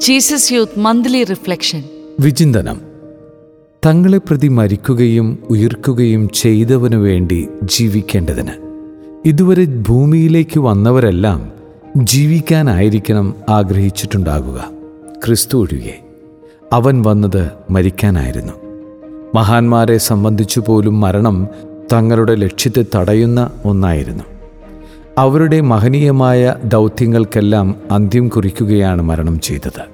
Jesus youth monthly reflection വിചിന്തനം. തങ്ങളെ പ്രതി മരിക്കുകയും ഉയർക്കുകയും ചെയ്തവനു വേണ്ടി ജീവിക്കേണ്ടതിന്. ഇതുവരെ ഭൂമിയിലേക്ക് വന്നവരെല്ലാം ജീവിക്കാനായിരിക്കണം ആഗ്രഹിച്ചിട്ടുണ്ടാകുക. ക്രിസ്തു ഒഴികെ. അവൻ വന്നത് മരിക്കാനായിരുന്നു. മഹാന്മാരെ സംബന്ധിച്ചു പോലും മരണം തങ്ങളുടെ ലക്ഷ്യത്തെ തടയുന്ന ഒന്നായിരുന്നു. അവരുടെ മഹനീയമായ ദൗത്യങ്ങൾക്കെല്ലാം അന്ത്യം കുറിക്കുകയാണ് മരണം ചെയ്തത്.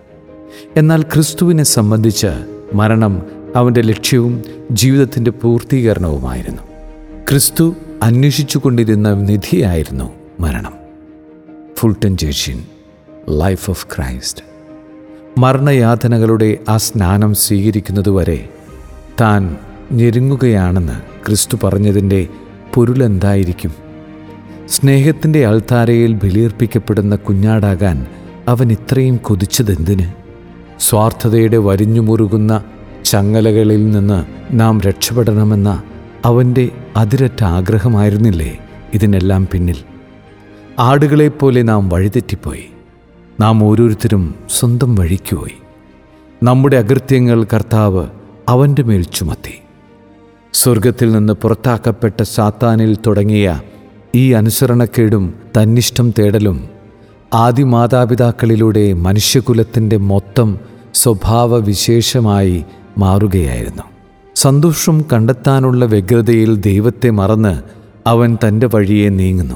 എന്നാൽ ക്രിസ്തുവിനെ സംബന്ധിച്ച് മരണം അവന്റെ ലക്ഷ്യവും ജീവിതത്തിന്റെ പൂർത്തീകരണവുമായിരുന്നു. ക്രിസ്തു അന്വേഷിച്ചു കൊണ്ടിരുന്ന നിധിയായിരുന്നു മരണം. ഫുൾട്ടൻ ജേഷ്യൻ ലൈഫ് ഓഫ് ക്രൈസ്റ്റ് മരണയാതനകളുടെ ആ സ്നാനം സ്വീകരിക്കുന്നതുവരെ താൻ ഞെരുങ്ങുകയാണെന്ന് ക്രിസ്തു പറഞ്ഞതിന്റെ പൊരുളെന്തായിരിക്കും സ്നേഹത്തിന്റെ അൾത്താരയിൽ ബലിയർപ്പിക്കപ്പെടുന്ന കുഞ്ഞാടാകാൻ അവൻ ഇത്രയും കൊതിച്ചതെന്തിന്? സ്വാർത്ഥതയുടെ വരിഞ്ഞുമുറുകുന്ന ചങ്ങലകളിൽ നിന്ന് നാം രക്ഷപ്പെടണമെന്ന അവന്റെ അതിരറ്റ ആഗ്രഹമായിരുന്നില്ലേ ഇതിനെല്ലാം പിന്നിൽ? ആടുകളെപ്പോലെ നാം വഴിതെറ്റിപ്പോയി. നാം ഓരോരുത്തരും സ്വന്തം വഴിക്ക് പോയി. നമ്മുടെ അകൃത്യങ്ങൾ കർത്താവ് അവന്റെ മേൽ ചുമത്തി. സ്വർഗത്തിൽ നിന്ന് പുറത്താക്കപ്പെട്ട സാത്താനിൽ തുടങ്ങിയ ഈ അനുസരണക്കേടും തന്നിഷ്ടം തേടലും ആദിമാതാപിതാക്കളിലൂടെ മനുഷ്യകുലത്തിന്റെ മൊത്തം സ്വഭാവവിശേഷമായി മാറുകയായിരുന്നു. സന്തോഷം കണ്ടെത്താനുള്ള വ്യഗ്രതയിൽ ദൈവത്തെ മറന്ന് അവൻ തന്റെ വഴിയെ നീങ്ങുന്നു.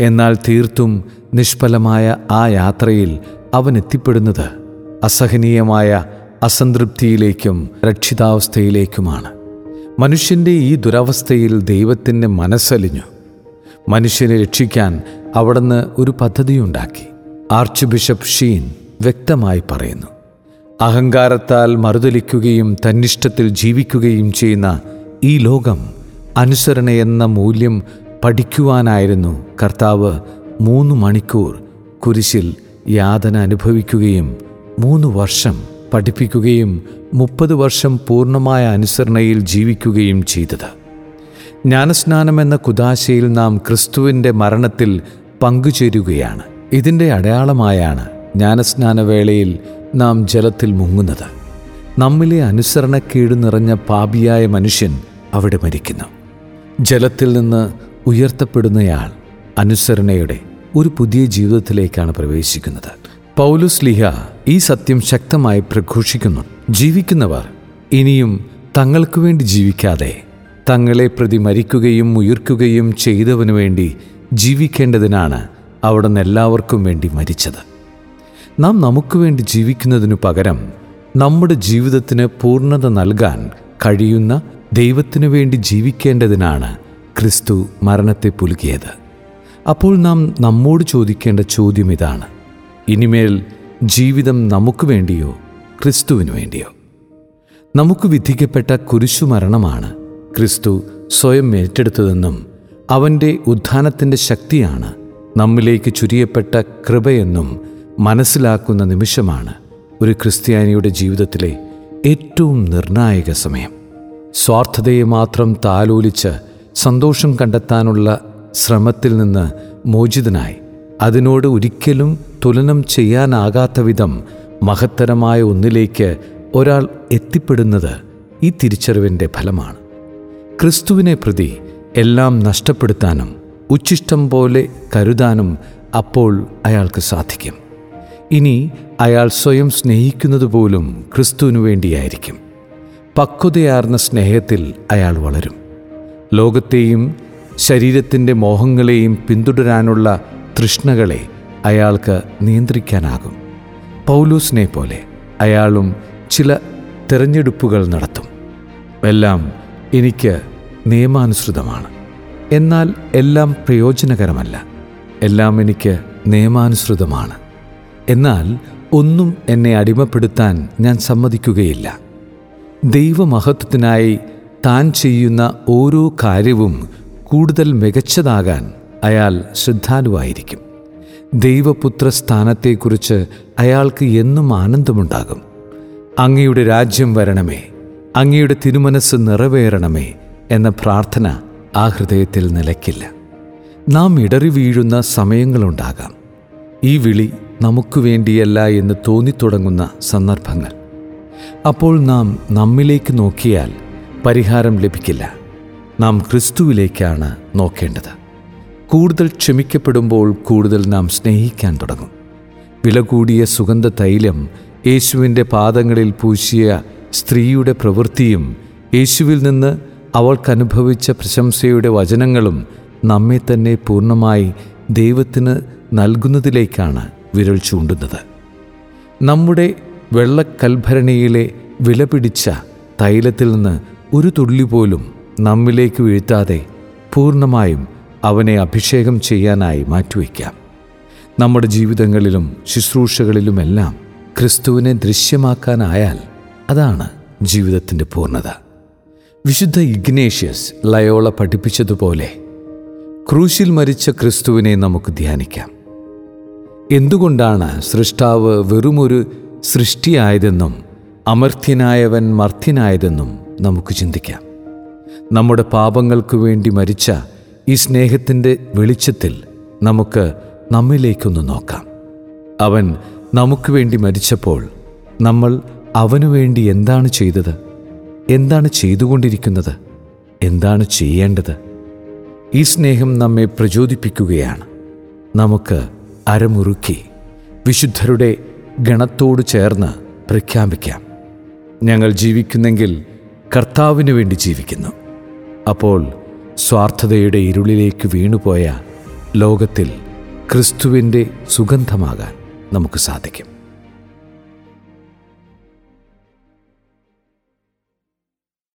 എന്നാൽ തീർത്തും നിഷ്ഫലമായ ആ യാത്രയിൽ അവൻ എത്തിപ്പെടുന്നത് അസഹനീയമായ അസംതൃപ്തിയിലേക്കും രക്ഷിതാവസ്ഥയിലേക്കുമാണ്. മനുഷ്യന്റെ ഈ ദുരവസ്ഥയിൽ ദൈവത്തിന്റെ മനസ്സലിഞ്ഞു. മനുഷ്യനെ രക്ഷിക്കാൻ അവിടുന്ന് ഒരു പദ്ധതിയുണ്ടാക്കി. ആർച്ച് ബിഷപ്പ് ഷീൻ വ്യക്തമായി പറയുന്നു അഹങ്കാരത്താൽ മറുതലിക്കുകയും തന്നിഷ്ടത്തിൽ ജീവിക്കുകയും ചെയ്യുന്ന ഈ ലോകം അനുസരണ എന്ന മൂല്യം പഠിക്കുവാനായിരുന്നു കർത്താവ് മൂന്ന് മണിക്കൂർ കുരിശിൽ യാതന അനുഭവിക്കുകയും മൂന്ന് വർഷം പഠിപ്പിക്കുകയും മുപ്പത് വർഷം പൂർണമായ അനുസരണയിൽ ജീവിക്കുകയും ചെയ്തത്. ജ്ഞാനസ്നാനം എന്ന കുദാശയിൽ നാം ക്രിസ്തുവിന്റെ മരണത്തിൽ പങ്കുചേരുകയാണ്. ഇതിന്റെ അടയാളമായാണ് ജ്ഞാനസ്നാനവേളയിൽ നാം ജലത്തിൽ മുങ്ങുന്നത്. നമ്മിലെ അനുസരണക്കേട് നിറഞ്ഞ പാപിയായ മനുഷ്യൻ അവിടെ മരിക്കുന്നു. ജലത്തിൽ നിന്ന് ഉയർത്തപ്പെടുന്നയാൾ അനുസരണയുടെ ഒരു പുതിയ ജീവിതത്തിലേക്കാണ് പ്രവേശിക്കുന്നത്. പൗലുസ് ലിഹ ഈ സത്യം ശക്തമായി പ്രഘോഷിക്കുന്നു. ജീവിക്കുന്നവർ ഇനിയും തങ്ങൾക്കു വേണ്ടി ജീവിക്കാതെ തങ്ങളെ പ്രതി മരിക്കുകയും ഉയർക്കുകയും ചെയ്തവനു വേണ്ടി ജീവിക്കേണ്ടതിനാണ് അവിടുന്ന് എല്ലാവർക്കും വേണ്ടി മരിച്ചത്. നാം നമുക്ക് വേണ്ടി ജീവിക്കുന്നതിനു പകരം നമ്മുടെ ജീവിതത്തിന് പൂർണത നൽകാൻ കഴിയുന്ന ദൈവത്തിനു വേണ്ടി ജീവിക്കേണ്ടതിനാണ് ക്രിസ്തു മരണത്തെ പുലുകിയത്. അപ്പോൾ നാം നമ്മോട് ചോദിക്കേണ്ട ചോദ്യം ഇതാണ്. ഇനിമേൽ ജീവിതം നമുക്ക് വേണ്ടിയോ ക്രിസ്തുവിനു വേണ്ടിയോ? നമുക്ക് വിധിക്കപ്പെട്ട കുരിശുമരണമാണ് ക്രിസ്തു സ്വയം ഏറ്റെടുത്തതെന്നും അവന്റെ ഉത്ഥാനത്തിന്റെ ശക്തിയാണ് നമ്മിലേക്ക് ചുരിയപ്പെട്ട കൃപയെന്നും മനസ്സിലാക്കുന്ന നിമിഷമാണ് ഒരു ക്രിസ്ത്യാനിയുടെ ജീവിതത്തിലെ ഏറ്റവും നിർണായക സമയം. സ്വാർത്ഥതയെ മാത്രം താലോലിച്ച് സന്തോഷം കണ്ടെത്താനുള്ള ശ്രമത്തിൽ നിന്ന് മോചിതനായി അതിനോട് ഒരിക്കലും തുലനം ചെയ്യാനാകാത്ത വിധം മഹത്തരമായ ഒന്നിലേക്ക് ഒരാൾ എത്തിപ്പെടുന്നത് ഈ തിരിച്ചറിവിന്റെ ഫലമാണ്. ക്രിസ്തുവിനെ പ്രതി എല്ലാം നഷ്ടപ്പെടുത്താനും ഉച്ഛിഷ്ടം പോലെ കരുതാനും അപ്പോൾ അയാൾക്ക് സാധിക്കും. ഇനി അയാൾ സ്വയം സ്നേഹിക്കുന്നത് പോലും ക്രിസ്തുവിനു വേണ്ടിയായിരിക്കും. പക്വതയാർന്ന സ്നേഹത്തിൽ അയാൾ വളരും. ലോകത്തെയും ശരീരത്തിന്റെ മോഹങ്ങളെയും പിന്തുടരാനുള്ള തൃഷ്ണകളെ അയാൾക്ക് നിയന്ത്രിക്കാനാകും. പൗലൂസിനെ പോലെ അയാളും ചില തിരഞ്ഞെടുപ്പുകൾ നടത്തും. എല്ലാം എനിക്ക് നിയമാനുസൃതമാണ്. എന്നാൽ എല്ലാം പ്രയോജനകരമല്ല. എല്ലാം എനിക്ക് നിയമാനുസൃതമാണ്. എന്നാൽ ഒന്നും എന്നെ അടിമപ്പെടുത്താൻ ഞാൻ സമ്മതിക്കുകയില്ല. ദൈവമഹത്വത്തിനായി താൻ ചെയ്യുന്ന ഓരോ കാര്യവും കൂടുതൽ മികച്ചതാകാൻ അയാൾ ശ്രദ്ധാലുവായിരിക്കും. ദൈവപുത്ര സ്ഥാനത്തെക്കുറിച്ച് അയാൾക്ക് എന്നും ആനന്ദമുണ്ടാകും. അങ്ങയുടെ രാജ്യം വരണമേ. അങ്ങയുടെ തിരുമനസ് നിറവേറണമേ. എന്ന പ്രാർത്ഥന ആ ഹൃദയത്തിൽ നിലയ്ക്കില്ല. നാം ഇടറി വീഴുന്ന സമയങ്ങളുണ്ടാകാം. ഈ വിളി നമുക്ക് വേണ്ടിയല്ല എന്ന് തോന്നിത്തുടങ്ങുന്ന സന്ദർഭങ്ങൾ. അപ്പോൾ നാം നമ്മിലേക്ക് നോക്കിയാൽ പരിഹാരം ലഭിക്കില്ല. നാം ക്രിസ്തുവിലേക്കാണ് നോക്കേണ്ടത്. കൂടുതൽ ക്ഷമിക്കപ്പെടുമ്പോൾ കൂടുതൽ നാം സ്നേഹിക്കാൻ തുടങ്ങും. വില കൂടിയ സുഗന്ധ തൈലം യേശുവിന്റെ പാദങ്ങളിൽ പൂശിയ സ്ത്രീയുടെ പ്രവൃത്തിയും യേശുവിൽ നിന്ന് അവൾക്കനുഭവിച്ച പ്രശംസയുടെ വചനങ്ങളും നമ്മെ തന്നെ പൂർണമായി ദൈവത്തിന് നൽകുന്നതിലേക്കാണ് വിരൽ ചൂണ്ടുന്നത്. നമ്മുടെ വെള്ളക്കൽഭരണിയിലെ വിലപിടിച്ച തൈലത്തിൽ നിന്ന് ഒരു തുള്ളി പോലും നമ്മിലേക്ക് വീഴ്ത്താതെ പൂർണമായും അവനെ അഭിഷേകം ചെയ്യാനായി മാറ്റിവെക്കാം. നമ്മുടെ ജീവിതങ്ങളിലും ശുശ്രൂഷകളിലുമെല്ലാം ക്രിസ്തുവിനെ ദൃശ്യമാക്കാനായാൽ അതാണ് ജീവിതത്തിന്റെ പൂർണത. വിശുദ്ധ ഇഗ്നേഷ്യസ് ലയോള പഠിപ്പിച്ചതുപോലെ ക്രൂശിൽ മരിച്ച ക്രിസ്തുവിനെ നമുക്ക് ധ്യാനിക്കാം. എന്തുകൊണ്ടാണ് സൃഷ്ടാവ് വെറുമൊരു സൃഷ്ടിയായതെന്നും അമർത്യനായവൻ മർത്യനായതെന്നും നമുക്ക് ചിന്തിക്കാം. നമ്മുടെ പാപങ്ങൾക്കു വേണ്ടി മരിച്ച ഈ സ്നേഹത്തിന്റെ വെളിച്ചത്തിൽ നമുക്ക് നമ്മിലേക്കൊന്ന് നോക്കാം. അവൻ നമുക്ക് വേണ്ടി മരിച്ചപ്പോൾ നമ്മൾ അവനു വേണ്ടി എന്താണ് ചെയ്തത്? എന്താണ് ചെയ്തുകൊണ്ടിരിക്കുന്നത്? എന്താണ് ചെയ്യേണ്ടത്? ഈ സ്നേഹം നമ്മെ പ്രചോദിപ്പിക്കുകയാണ്. നമുക്ക് അരമുറുക്കി വിശുദ്ധരുടെ ഗണത്തോട് ചേർന്ന് പ്രഖ്യാപിക്കാം. ഞങ്ങൾ ജീവിക്കുന്നെങ്കിൽ കർത്താവിന് വേണ്ടി ജീവിക്കുന്നു. അപ്പോൾ സ്വാർത്ഥതയുടെ ഇരുളിലേക്ക് വീണുപോയ ലോകത്തിൽ ക്രിസ്തുവിന്റെ സുഗന്ധമാകാൻ നമുക്ക് സാധിക്കും.